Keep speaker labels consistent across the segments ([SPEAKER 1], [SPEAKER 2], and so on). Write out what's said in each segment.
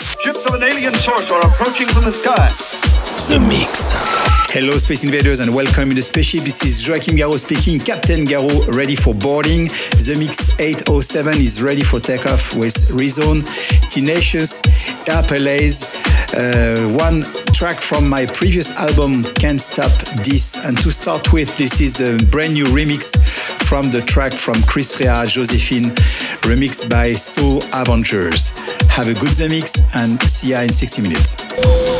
[SPEAKER 1] Ships of an alien source are approaching from the sky.
[SPEAKER 2] The Mix.
[SPEAKER 3] Hello, Space Invaders, and welcome in the spaceship. This is Joachim Garraud speaking. Captain Garraud ready for boarding. The Mix 807 is ready for takeoff with Rezone, Tenacious, Airplays. Uh, one track from my previous album, Can't Stop This. And to start with, this is a brand new remix from the track from Chris Rea, Josephine, remixed by Soul Avengers. Have a good The Mix and see ya in 60 minutes.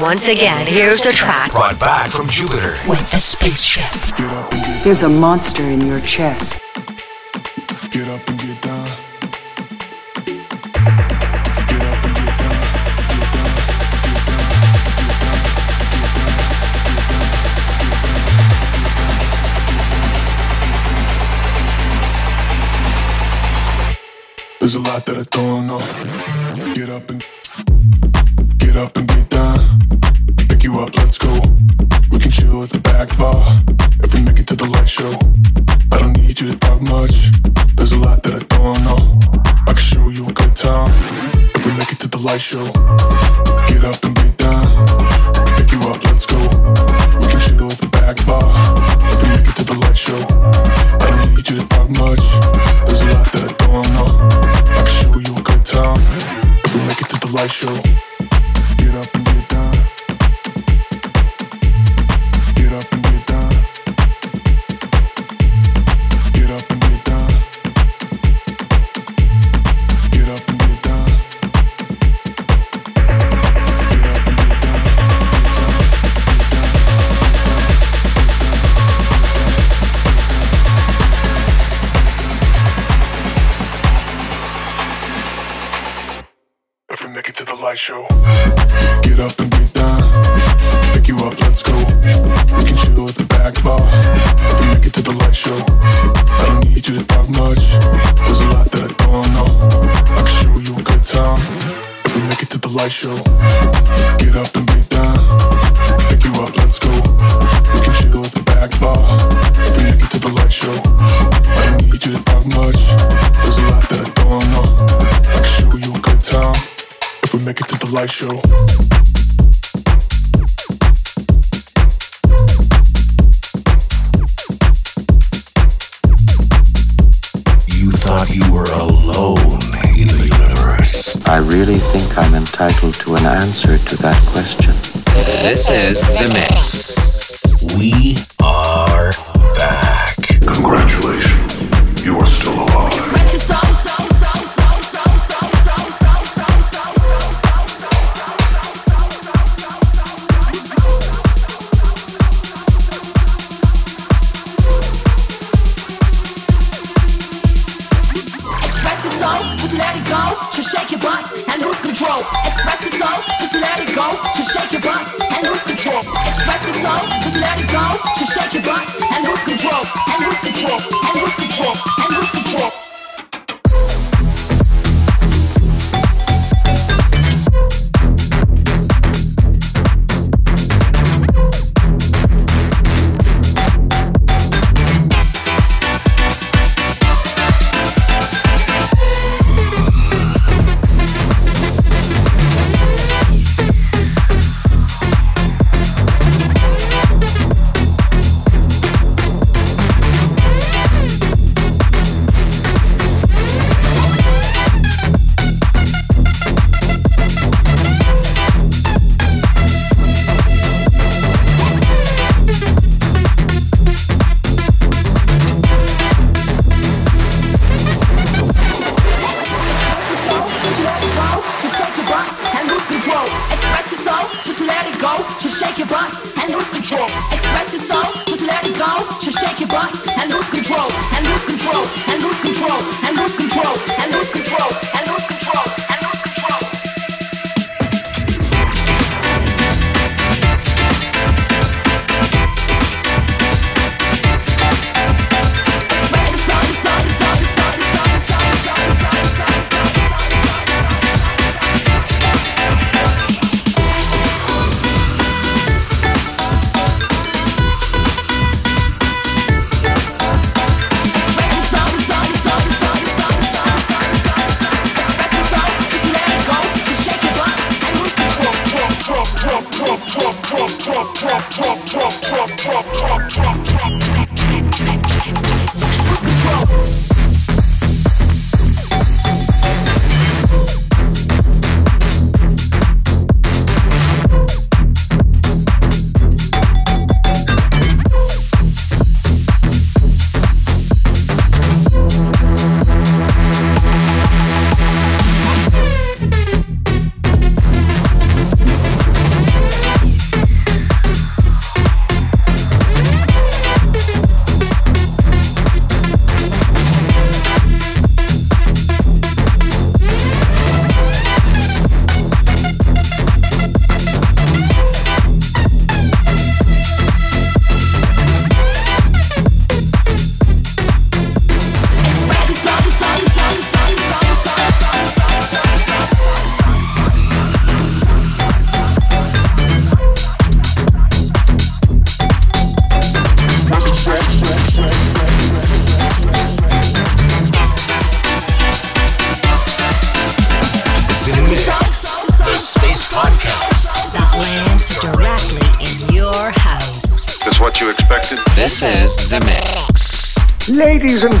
[SPEAKER 4] Once again, here's a track
[SPEAKER 5] brought back from Jupiter
[SPEAKER 4] with a spaceship.
[SPEAKER 6] There's a monster in your chest.
[SPEAKER 7] Get up and get down. There's a lot that I don't know. Get up and show.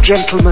[SPEAKER 8] Gentlemen,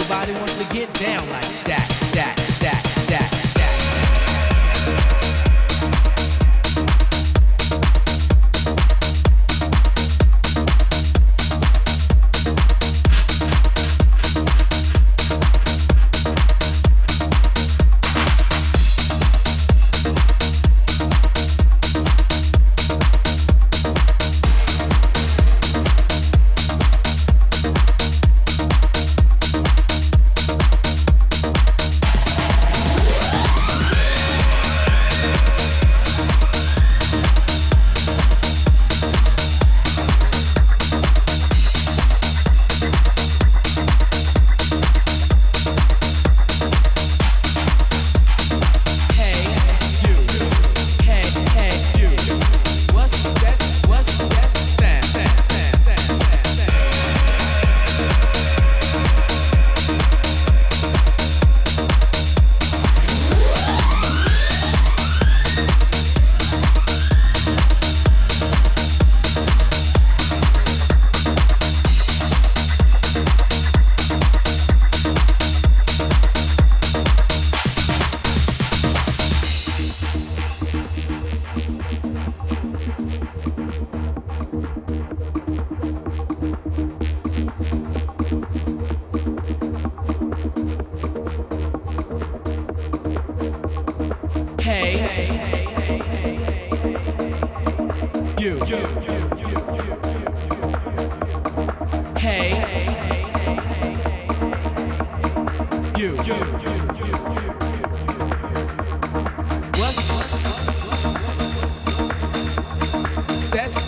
[SPEAKER 9] Everybody wants to get down like that,
[SPEAKER 5] The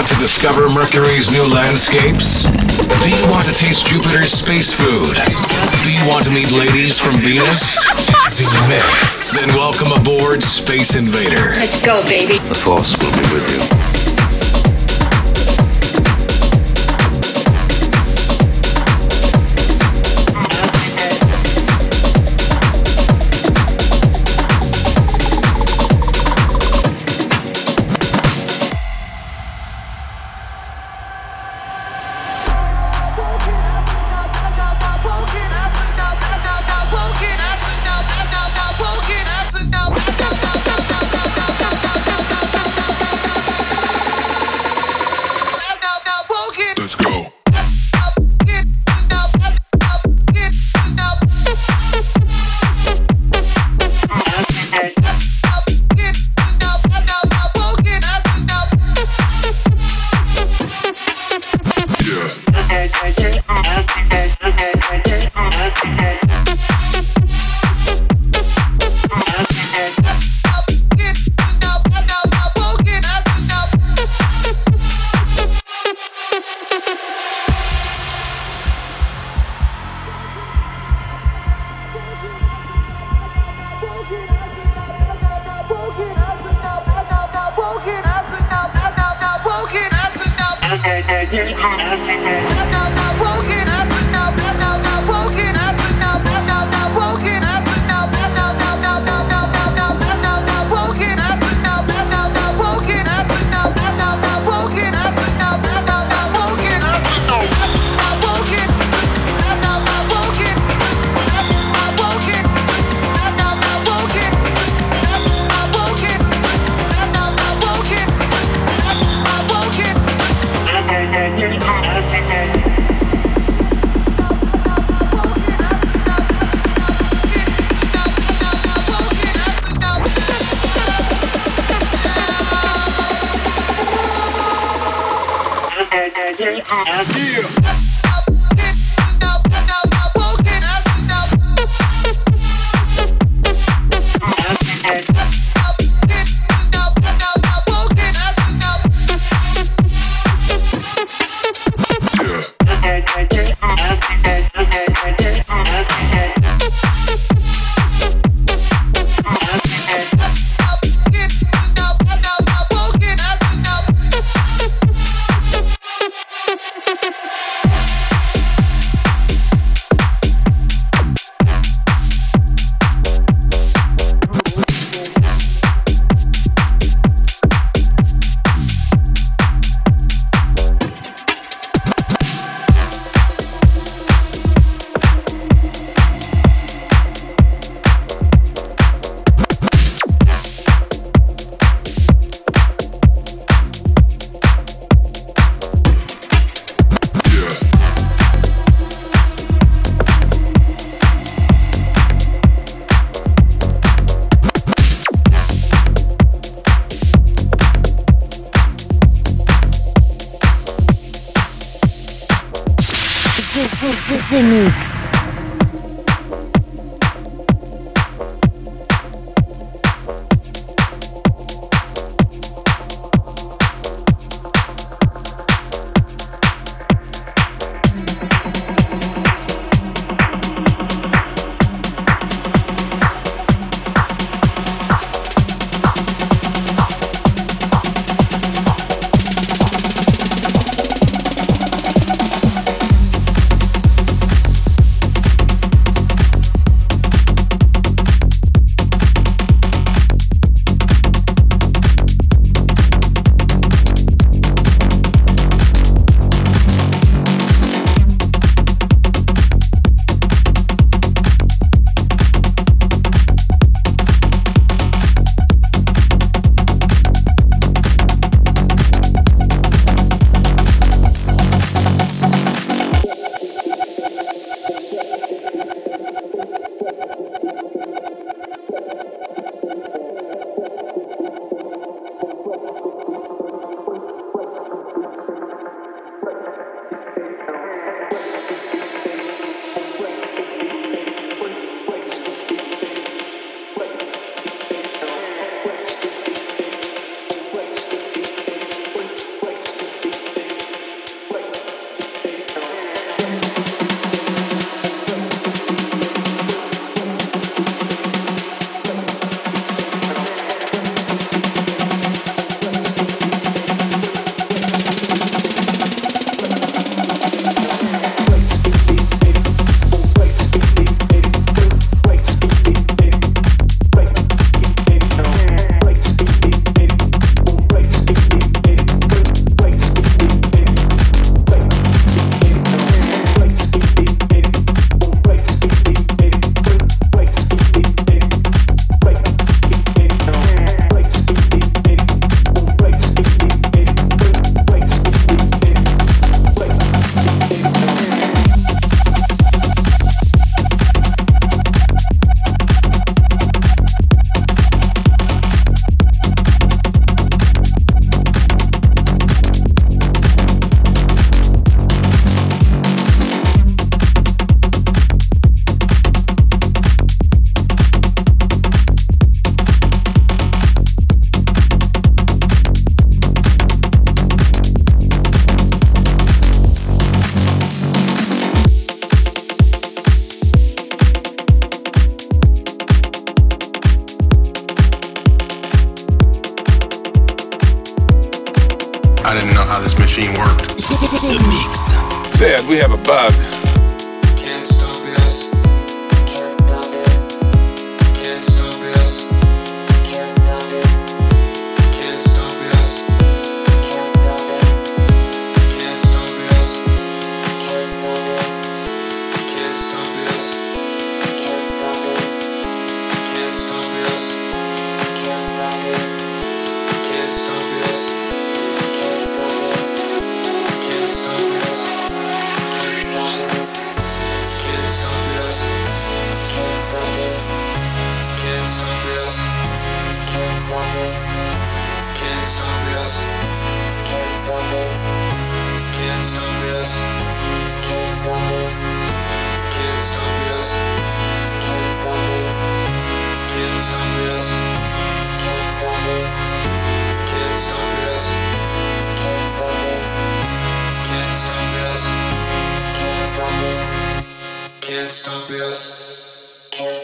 [SPEAKER 5] Want to discover Mercury's new landscapes? Do you want to taste Jupiter's space food? Do you want to meet ladies from Venus? Z Mix. Then welcome aboard Space Invader.
[SPEAKER 10] Let's go, baby.
[SPEAKER 11] The Force will be with you.
[SPEAKER 12] Thank you.
[SPEAKER 4] The Mix.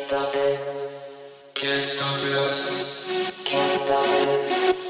[SPEAKER 12] Can't
[SPEAKER 13] stop this.
[SPEAKER 12] Can't stop this. Can't stop this.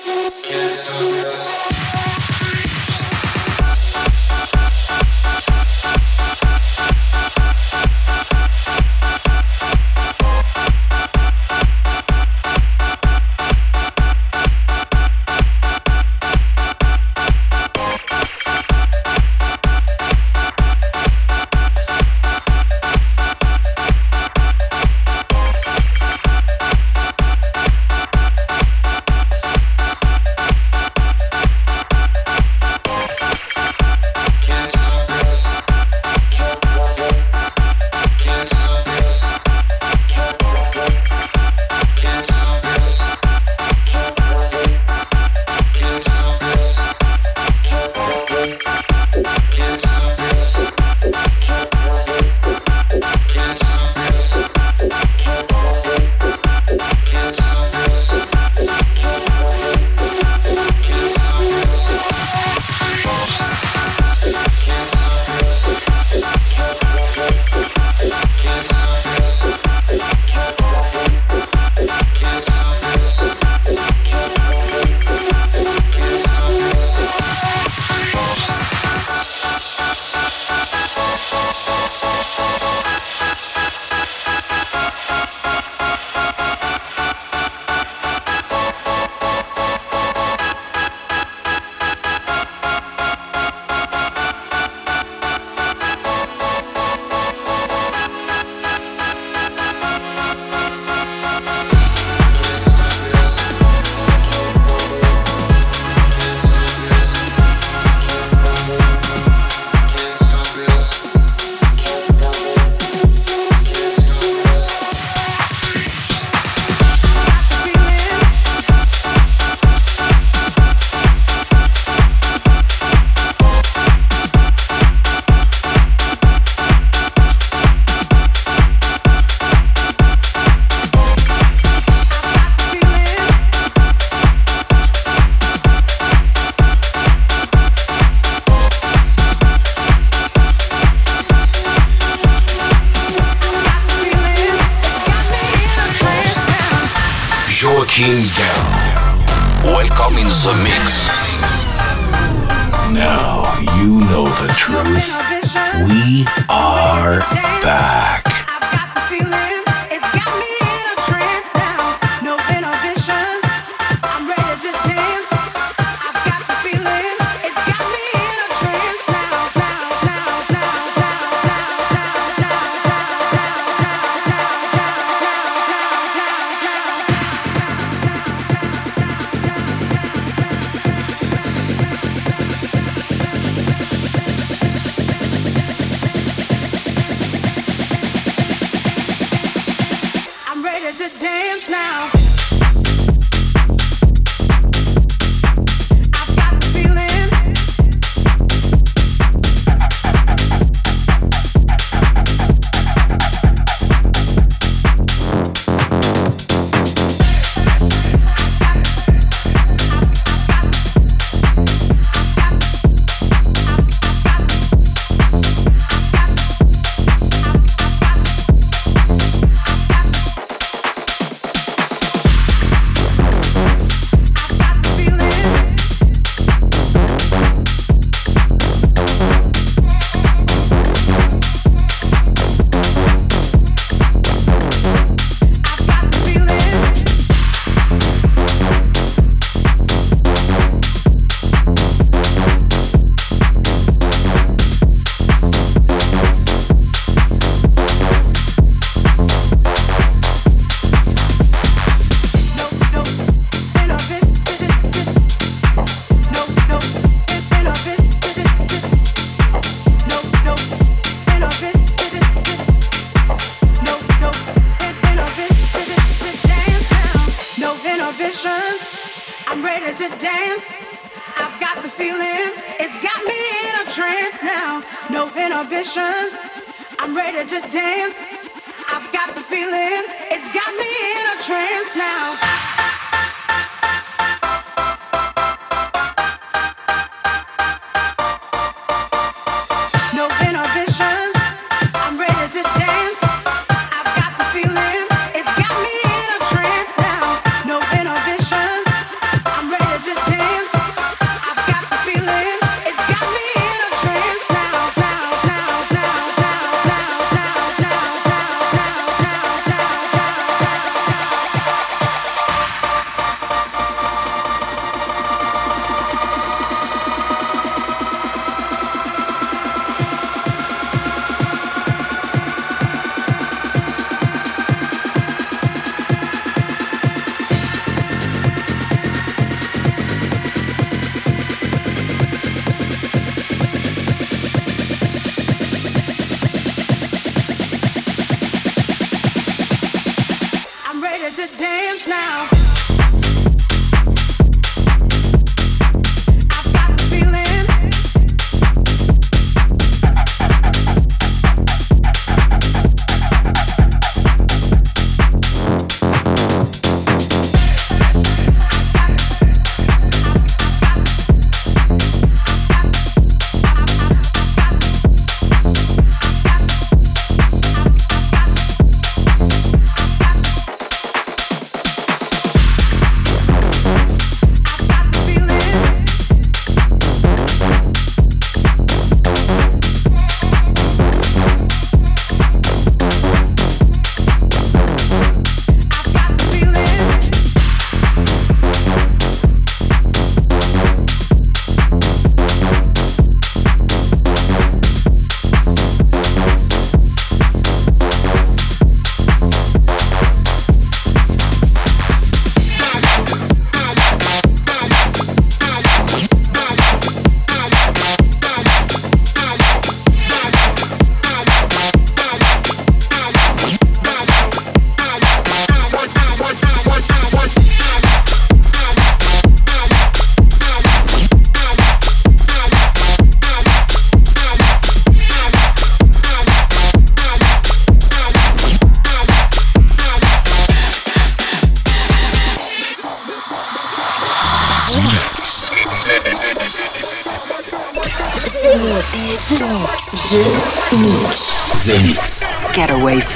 [SPEAKER 12] to dance now.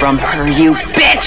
[SPEAKER 6] From her, you bitch!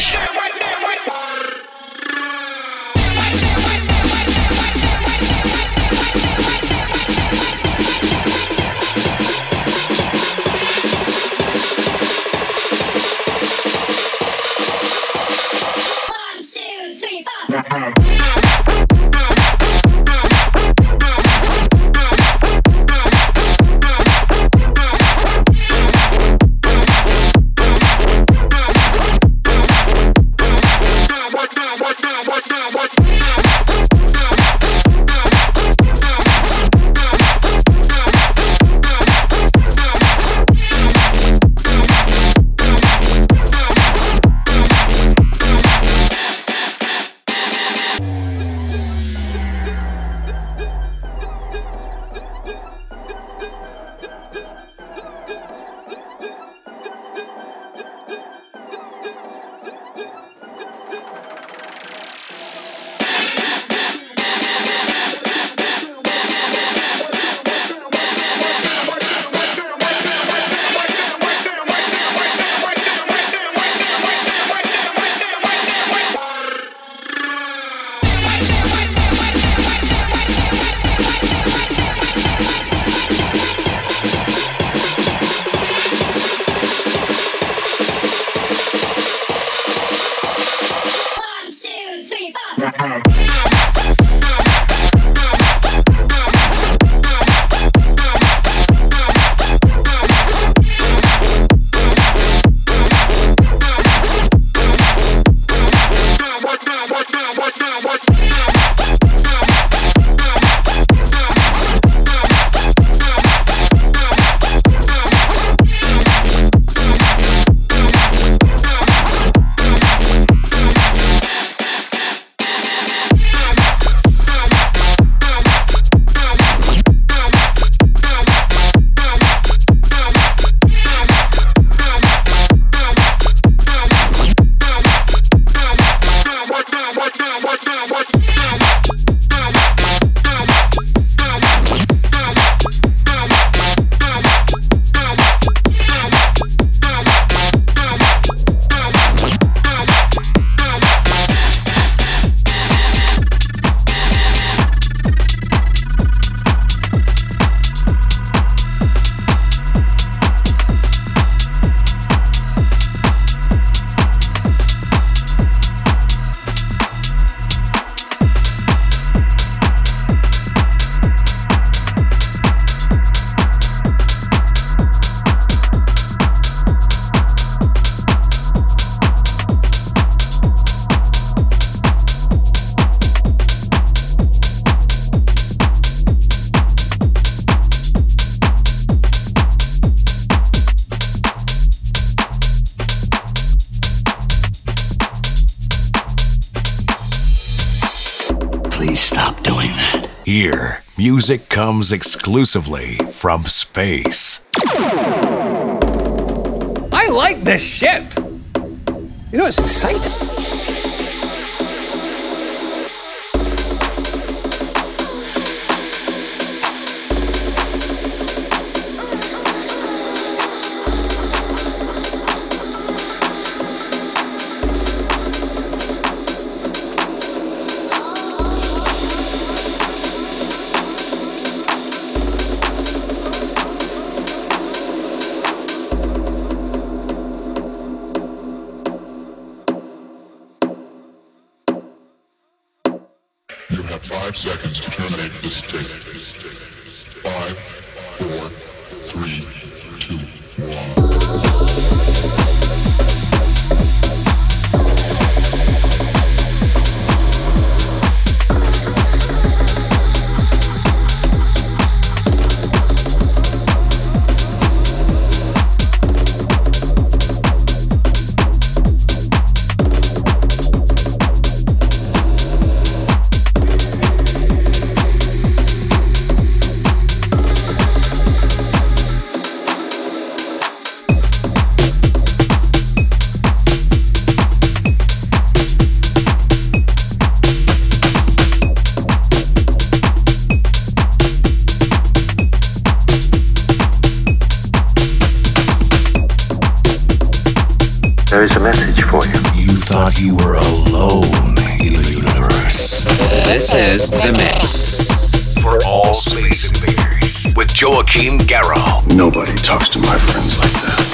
[SPEAKER 14] please stop doing that.
[SPEAKER 5] Here, music comes exclusively from space.
[SPEAKER 15] I like this ship.
[SPEAKER 16] You know, it's exciting.
[SPEAKER 5] mistake. Joachim Garraud.
[SPEAKER 14] Nobody talks to my friends like that.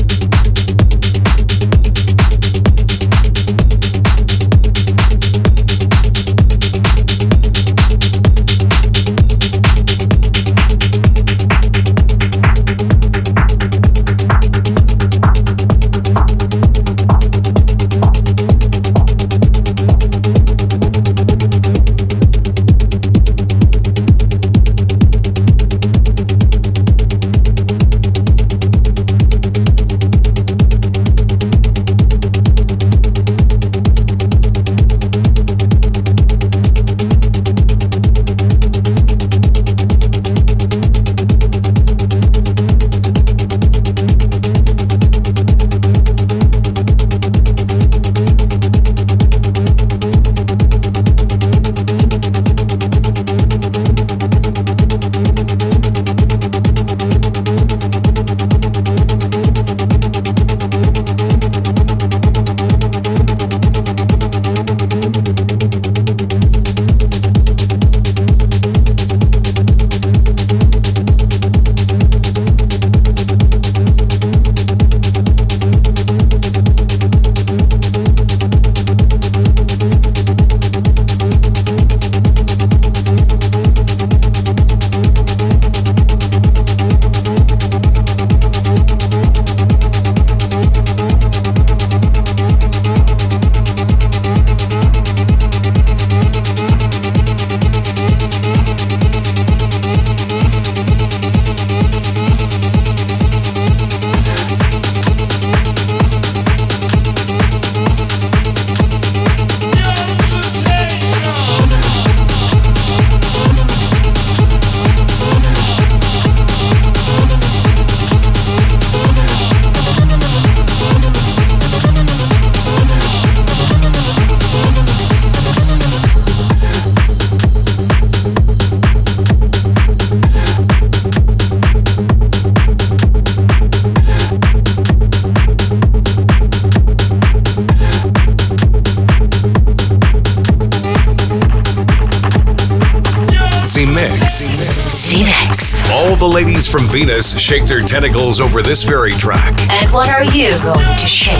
[SPEAKER 5] From Venus shake their tentacles over this very track.
[SPEAKER 4] And what are you going to shake?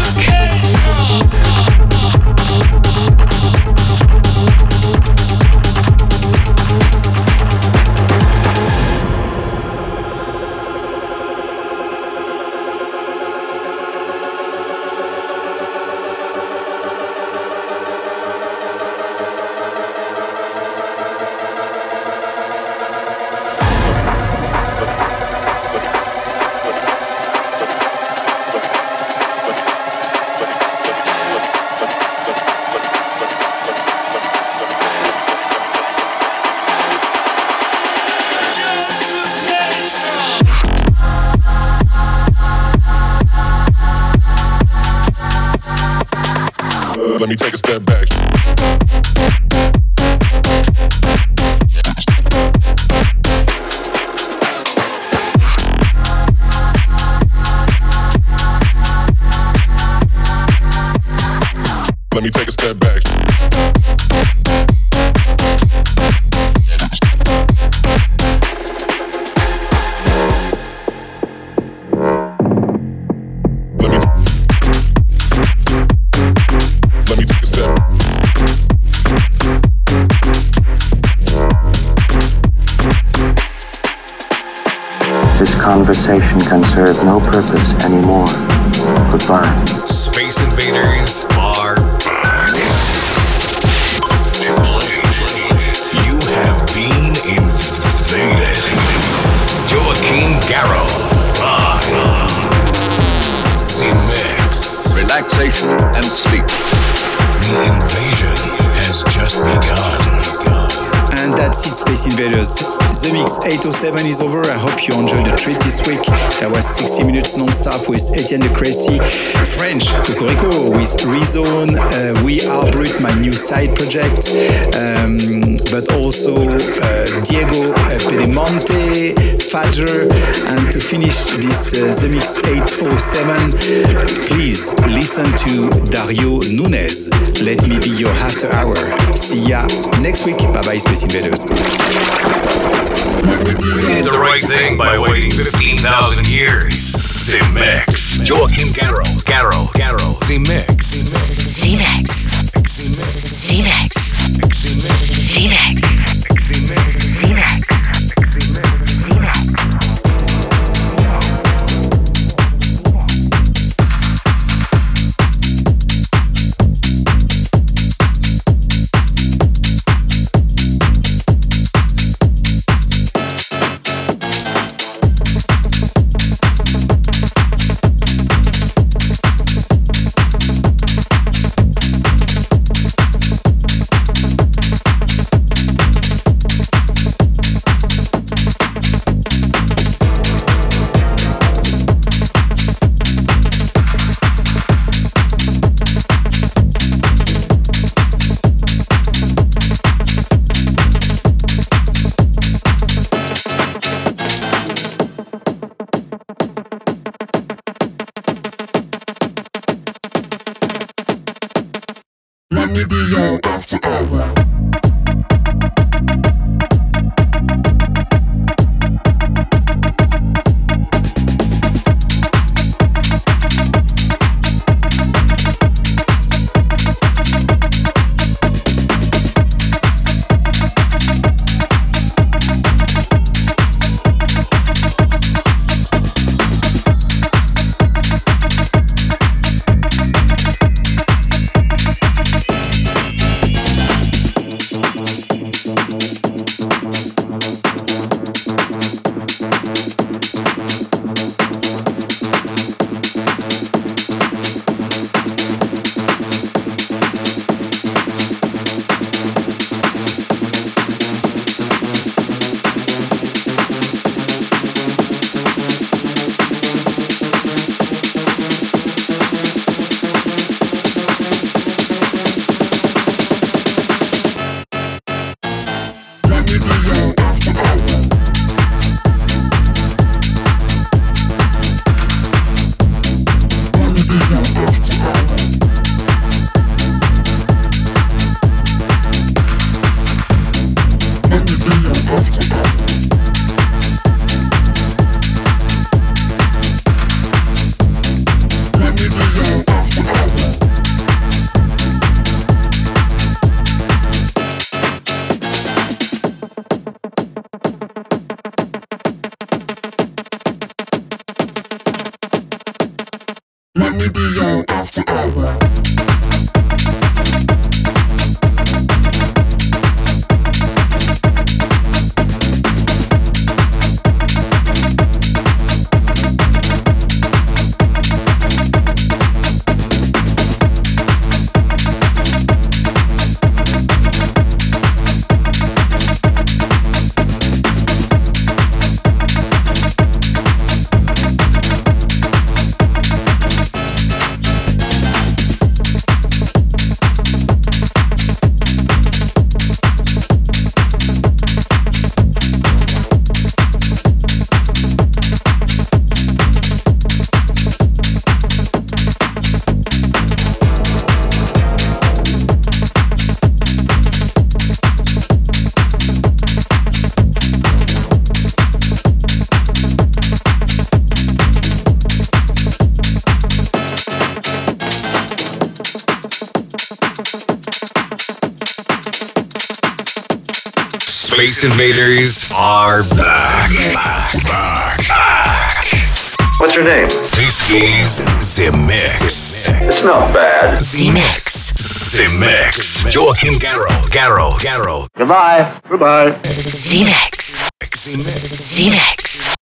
[SPEAKER 7] Let me take a step back. Let me let me take a step.
[SPEAKER 17] This conversation can serve no purpose anymore. Goodbye.
[SPEAKER 5] Space Invaders
[SPEAKER 14] Zemixx. And sleep.
[SPEAKER 5] The invasion has just begun.
[SPEAKER 3] And that's it, Space Invaders. The Mix 807 is over. I hope you enjoyed the trip this week. That was 60 minutes non-stop with Etienne de Crecy, French Cocorico with Rezone, uh, We Are Brut, my new side project, um, but also uh, Diego uh, Pedemonte, Fadger, and to finish this uh, The Mix 807, please listen to Dario Nunez. Let me be your after hour. See ya next week. Bye bye, Space Invaders.
[SPEAKER 5] Did the right thing by waiting 15,000 years. Zemixx. Joachim Garraud. Garraud. Garrow.
[SPEAKER 18] Zemixx. Zemixx. Zemixx. Zemixx. Zemixx.
[SPEAKER 5] Space Invaders are back. Back, back, back.
[SPEAKER 14] What's your name?
[SPEAKER 5] This is The Mix.
[SPEAKER 14] It's not bad.
[SPEAKER 5] The Mix. The Mix. Joachim Garraud. Garraud. Garraud.
[SPEAKER 14] Goodbye. Goodbye.
[SPEAKER 4] Zemixx. Zemixx.